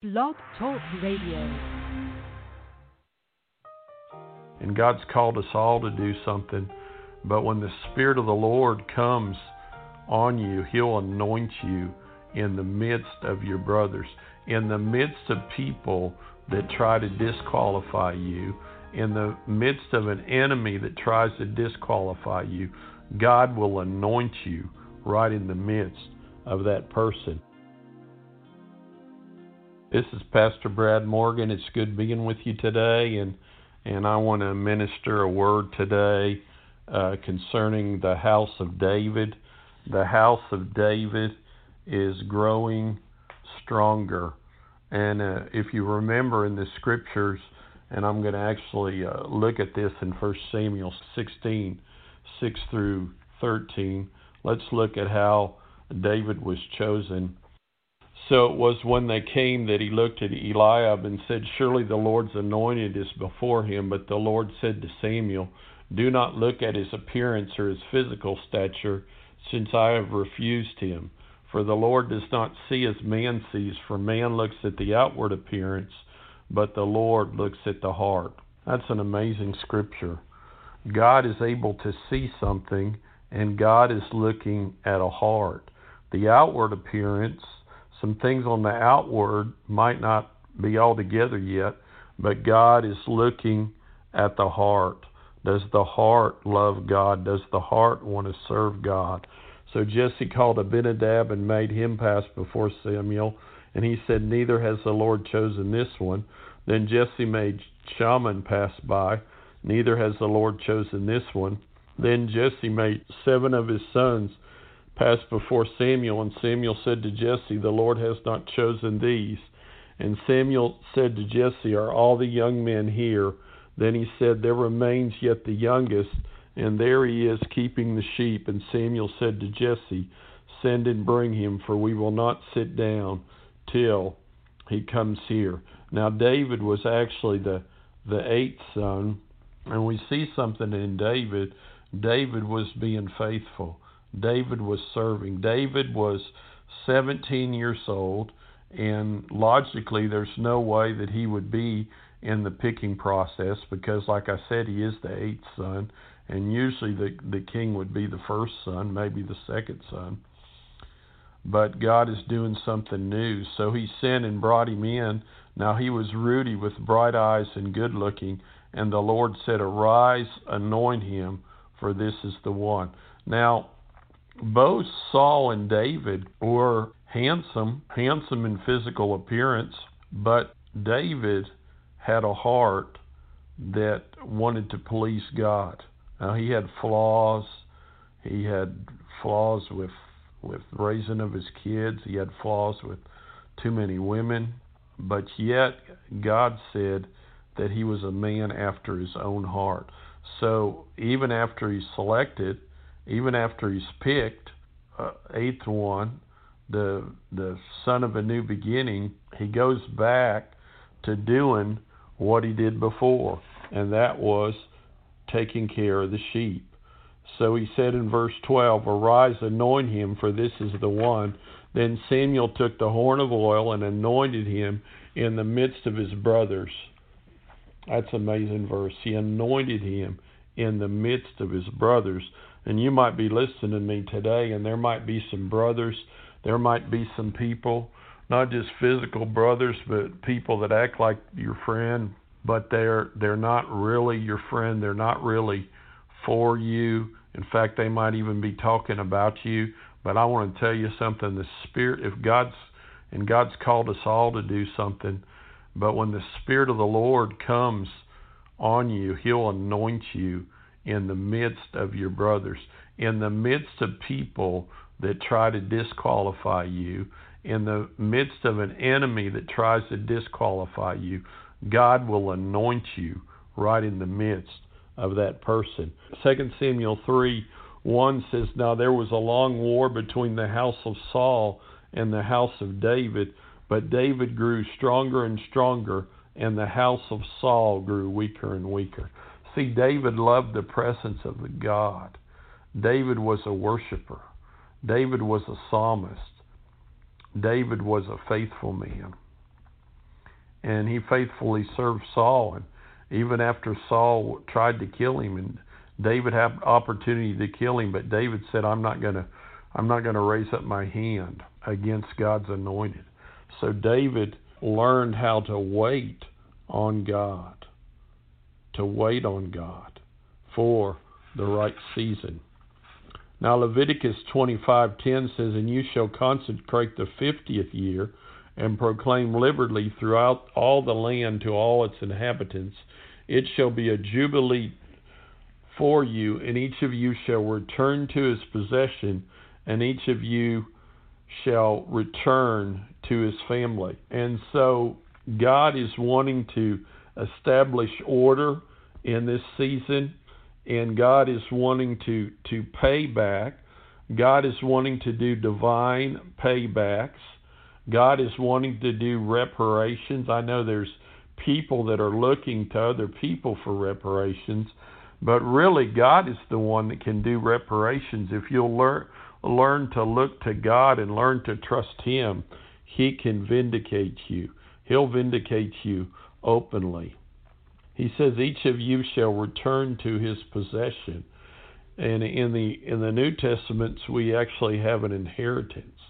Blog Talk Radio. And God's called us all to do something. But when the Spirit of the Lord comes on you, He'll anoint you in the midst of your brothers, in the midst of people that try to disqualify you, in the midst of an enemy that tries to disqualify you. God will anoint you right in the midst of that person. This is Pastor Brad Morgan. It's good being with you today, and and I want to minister a word today uh, concerning the house of David. The house of David is growing stronger, and uh, if you remember in the scriptures, and I'm going to actually uh, look at this in 1 Samuel 16, 6 through 13. Let's look at how David was chosen so it was when they came that he looked at Eliab and said, Surely the Lord's anointed is before him. But the Lord said to Samuel, Do not look at his appearance or his physical stature, since I have refused him. For the Lord does not see as man sees, for man looks at the outward appearance, but the Lord looks at the heart. That's an amazing scripture. God is able to see something, and God is looking at a heart. The outward appearance some things on the outward might not be all together yet, but God is looking at the heart. Does the heart love God? Does the heart want to serve God? So Jesse called Abinadab and made him pass before Samuel, and he said, Neither has the Lord chosen this one. Then Jesse made Shammah pass by, Neither has the Lord chosen this one. Then Jesse made seven of his sons passed before Samuel, and Samuel said to Jesse, The Lord has not chosen these. And Samuel said to Jesse, Are all the young men here? Then he said, There remains yet the youngest, and there he is keeping the sheep. And Samuel said to Jesse, Send and bring him, for we will not sit down till he comes here. Now David was actually the the eighth son, and we see something in David. David was being faithful. David was serving. David was 17 years old, and logically, there's no way that he would be in the picking process because, like I said, he is the eighth son, and usually the, the king would be the first son, maybe the second son. But God is doing something new. So he sent and brought him in. Now he was ruddy with bright eyes and good looking, and the Lord said, Arise, anoint him, for this is the one. Now, both Saul and David were handsome, handsome in physical appearance, but David had a heart that wanted to please God. Now he had flaws. He had flaws with with raising of his kids. He had flaws with too many women, but yet God said that he was a man after his own heart. So even after he selected even after he's picked, uh, eighth one, the the son of a new beginning, he goes back to doing what he did before, and that was taking care of the sheep. So he said in verse 12, Arise, anoint him, for this is the one. Then Samuel took the horn of oil and anointed him in the midst of his brothers. That's amazing verse. He anointed him in the midst of his brothers. And you might be listening to me today, and there might be some brothers, there might be some people, not just physical brothers, but people that act like your friend, but they're they're not really your friend. They're not really for you. In fact, they might even be talking about you. But I want to tell you something: the Spirit, if God's and God's called us all to do something, but when the Spirit of the Lord comes on you, He'll anoint you in the midst of your brothers, in the midst of people that try to disqualify you, in the midst of an enemy that tries to disqualify you, God will anoint you right in the midst of that person. 2 Samuel 3 1 says, Now there was a long war between the house of Saul and the house of David, but David grew stronger and stronger, and the house of Saul grew weaker and weaker. See, David loved the presence of the God. David was a worshiper. David was a psalmist. David was a faithful man. and he faithfully served Saul. And even after Saul tried to kill him, and David had opportunity to kill him, but David said, "I'm not going to, I'm not going to raise up my hand against God's anointed." So David learned how to wait on God, to wait on God for the right season. Now Leviticus 25:10 says, "And you shall consecrate the fiftieth year, and proclaim liberty throughout all the land to all its inhabitants. It shall be a jubilee for you, and each of you shall return to his possession, and each of you shall return to his family." And so God is wanting to establish order in this season and God is wanting to to pay back. God is wanting to do divine paybacks. God is wanting to do reparations. I know there's people that are looking to other people for reparations, but really God is the one that can do reparations. If you'll learn learn to look to God and learn to trust him, he can vindicate you. He'll vindicate you openly. He says, "Each of you shall return to his possession." And in the in the New Testaments, we actually have an inheritance.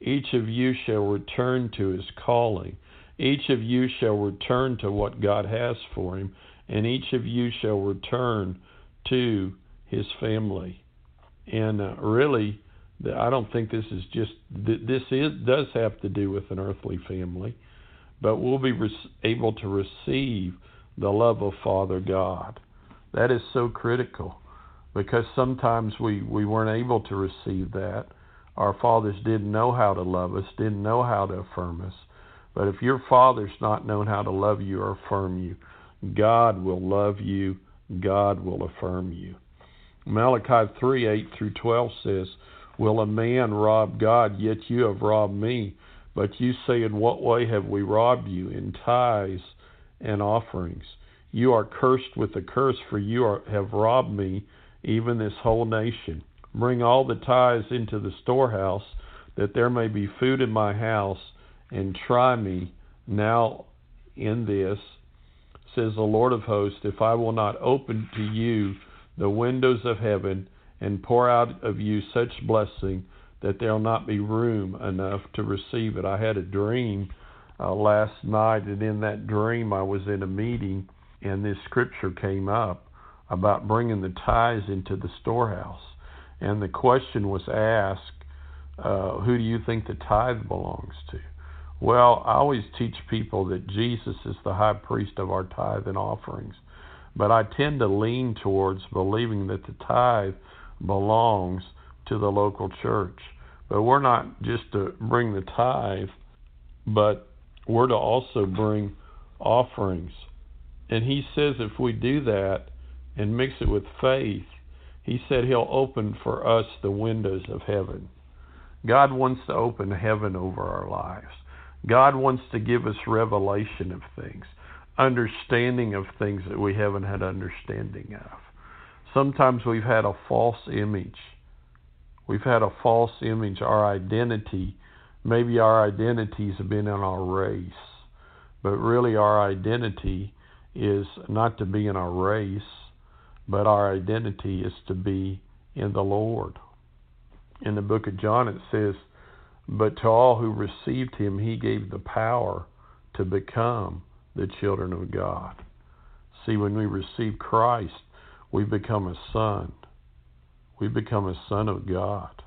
Each of you shall return to his calling. Each of you shall return to what God has for him, and each of you shall return to his family. And uh, really, I don't think this is just this is does have to do with an earthly family, but we'll be able to receive the love of Father God. That is so critical because sometimes we, we weren't able to receive that. Our fathers didn't know how to love us, didn't know how to affirm us. But if your father's not known how to love you or affirm you, God will love you, God will affirm you. Malachi 3 8 through 12 says, Will a man rob God? Yet you have robbed me. But you say, In what way have we robbed you? In tithes and offerings. You are cursed with a curse, for you are, have robbed me, even this whole nation. Bring all the tithes into the storehouse, that there may be food in my house, and try me now in this, says the Lord of hosts, if I will not open to you the windows of heaven and pour out of you such blessing that there will not be room enough to receive it. I had a dream uh, last night, and in that dream, I was in a meeting, and this scripture came up about bringing the tithes into the storehouse. And the question was asked, uh, Who do you think the tithe belongs to? Well, I always teach people that Jesus is the high priest of our tithe and offerings. But I tend to lean towards believing that the tithe belongs to the local church. But we're not just to bring the tithe, but we're to also bring offerings. And he says if we do that and mix it with faith, he said he'll open for us the windows of heaven. God wants to open heaven over our lives. God wants to give us revelation of things, understanding of things that we haven't had understanding of. Sometimes we've had a false image. We've had a false image. Our identity maybe our identities have been in our race, but really our identity is not to be in our race, but our identity is to be in the Lord. In the book of John, it says, But to all who received him, he gave the power to become the children of God. See, when we receive Christ, we become a son. We become a son of God.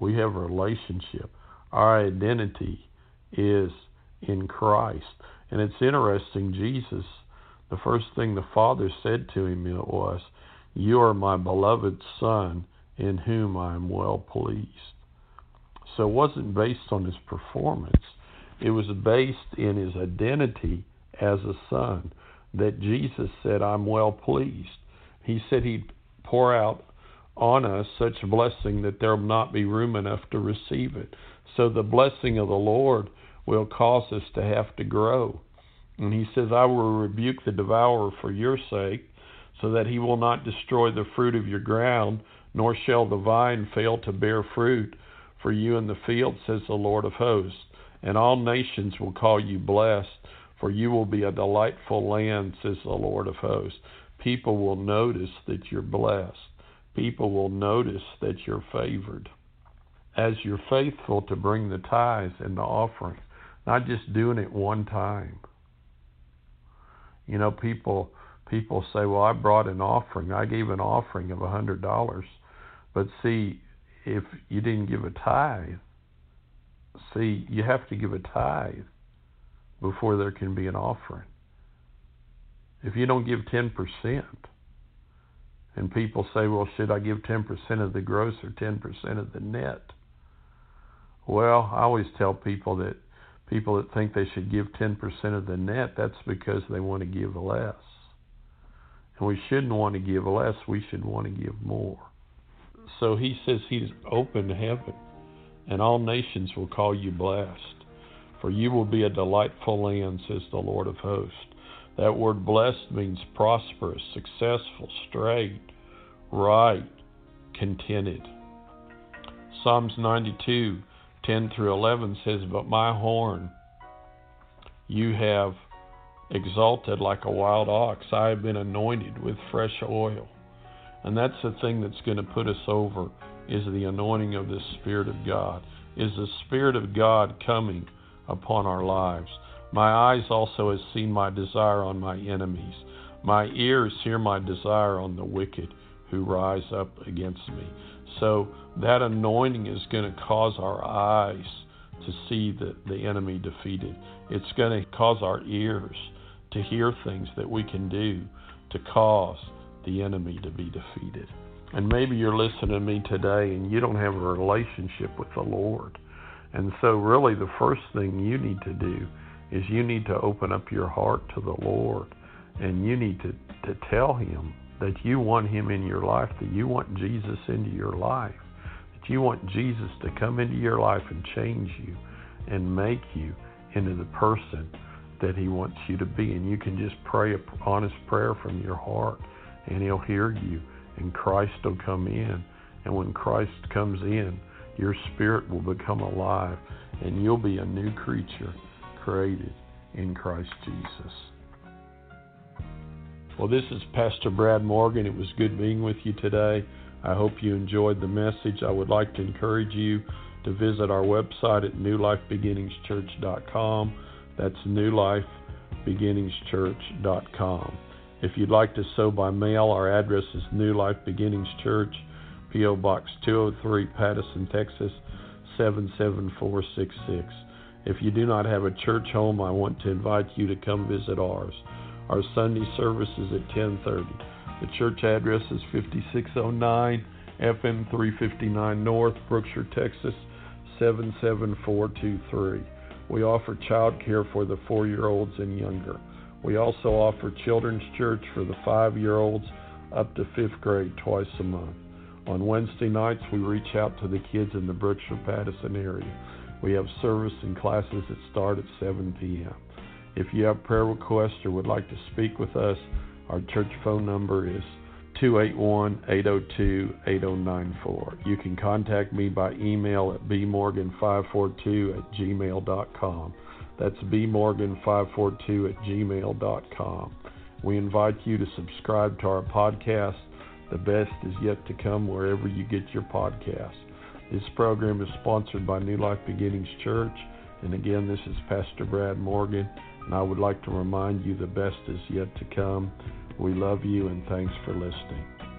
We have a relationship. Our identity is in Christ. And it's interesting, Jesus, the first thing the Father said to him was, You are my beloved Son, in whom I am well pleased. So it wasn't based on his performance, it was based in his identity as a son. That Jesus said, I'm well pleased. He said he'd pour out on us such blessing that there will not be room enough to receive it. So the blessing of the Lord will cause us to have to grow. And he says, I will rebuke the devourer for your sake, so that he will not destroy the fruit of your ground, nor shall the vine fail to bear fruit for you in the field, says the Lord of hosts. and all nations will call you blessed, for you will be a delightful land, says the Lord of hosts. People will notice that you're blessed. People will notice that you're favored. As you're faithful to bring the tithes and the offering, not just doing it one time. You know, people people say, "Well, I brought an offering. I gave an offering of a hundred dollars," but see, if you didn't give a tithe, see, you have to give a tithe before there can be an offering. If you don't give ten percent, and people say, "Well, should I give ten percent of the gross or ten percent of the net?" Well, I always tell people that people that think they should give 10% of the net, that's because they want to give less. And we shouldn't want to give less, we should want to give more. So he says he's opened heaven, and all nations will call you blessed. For you will be a delightful land, says the Lord of hosts. That word blessed means prosperous, successful, straight, right, contented. Psalms 92 10 through 11 says, But my horn you have exalted like a wild ox. I have been anointed with fresh oil. And that's the thing that's going to put us over is the anointing of the Spirit of God. Is the Spirit of God coming upon our lives? My eyes also has seen my desire on my enemies. My ears hear my desire on the wicked who rise up against me. So that anointing is going to cause our eyes to see the, the enemy defeated. It's going to cause our ears to hear things that we can do to cause the enemy to be defeated. And maybe you're listening to me today and you don't have a relationship with the Lord. And so, really, the first thing you need to do is you need to open up your heart to the Lord and you need to, to tell Him that you want Him in your life, that you want Jesus into your life, that you want Jesus to come into your life and change you and make you into the person that He wants you to be. And you can just pray an honest prayer from your heart, and He'll hear you, and Christ will come in. And when Christ comes in, your spirit will become alive, and you'll be a new creature created in Christ Jesus. Well, this is Pastor Brad Morgan. It was good being with you today. I hope you enjoyed the message. I would like to encourage you to visit our website at newlifebeginningschurch.com. That's newlifebeginningschurch.com. If you'd like to sow by mail, our address is New Life Beginnings Church, P.O. Box 203, Pattison, Texas 77466. If you do not have a church home, I want to invite you to come visit ours. Our Sunday service is at 10:30. The church address is 5609 FM 359 North, Brookshire, Texas 77423. We offer child care for the 4-year-olds and younger. We also offer children's church for the 5-year-olds up to 5th grade twice a month. On Wednesday nights, we reach out to the kids in the Brookshire Pattison area. We have service and classes that start at 7 p.m. If you have prayer requests or would like to speak with us, our church phone number is 281 802 8094. You can contact me by email at bmorgan542 at gmail.com. That's bmorgan542 at gmail.com. We invite you to subscribe to our podcast. The best is yet to come wherever you get your podcast. This program is sponsored by New Life Beginnings Church. And again, this is Pastor Brad Morgan. And I would like to remind you the best is yet to come. We love you and thanks for listening.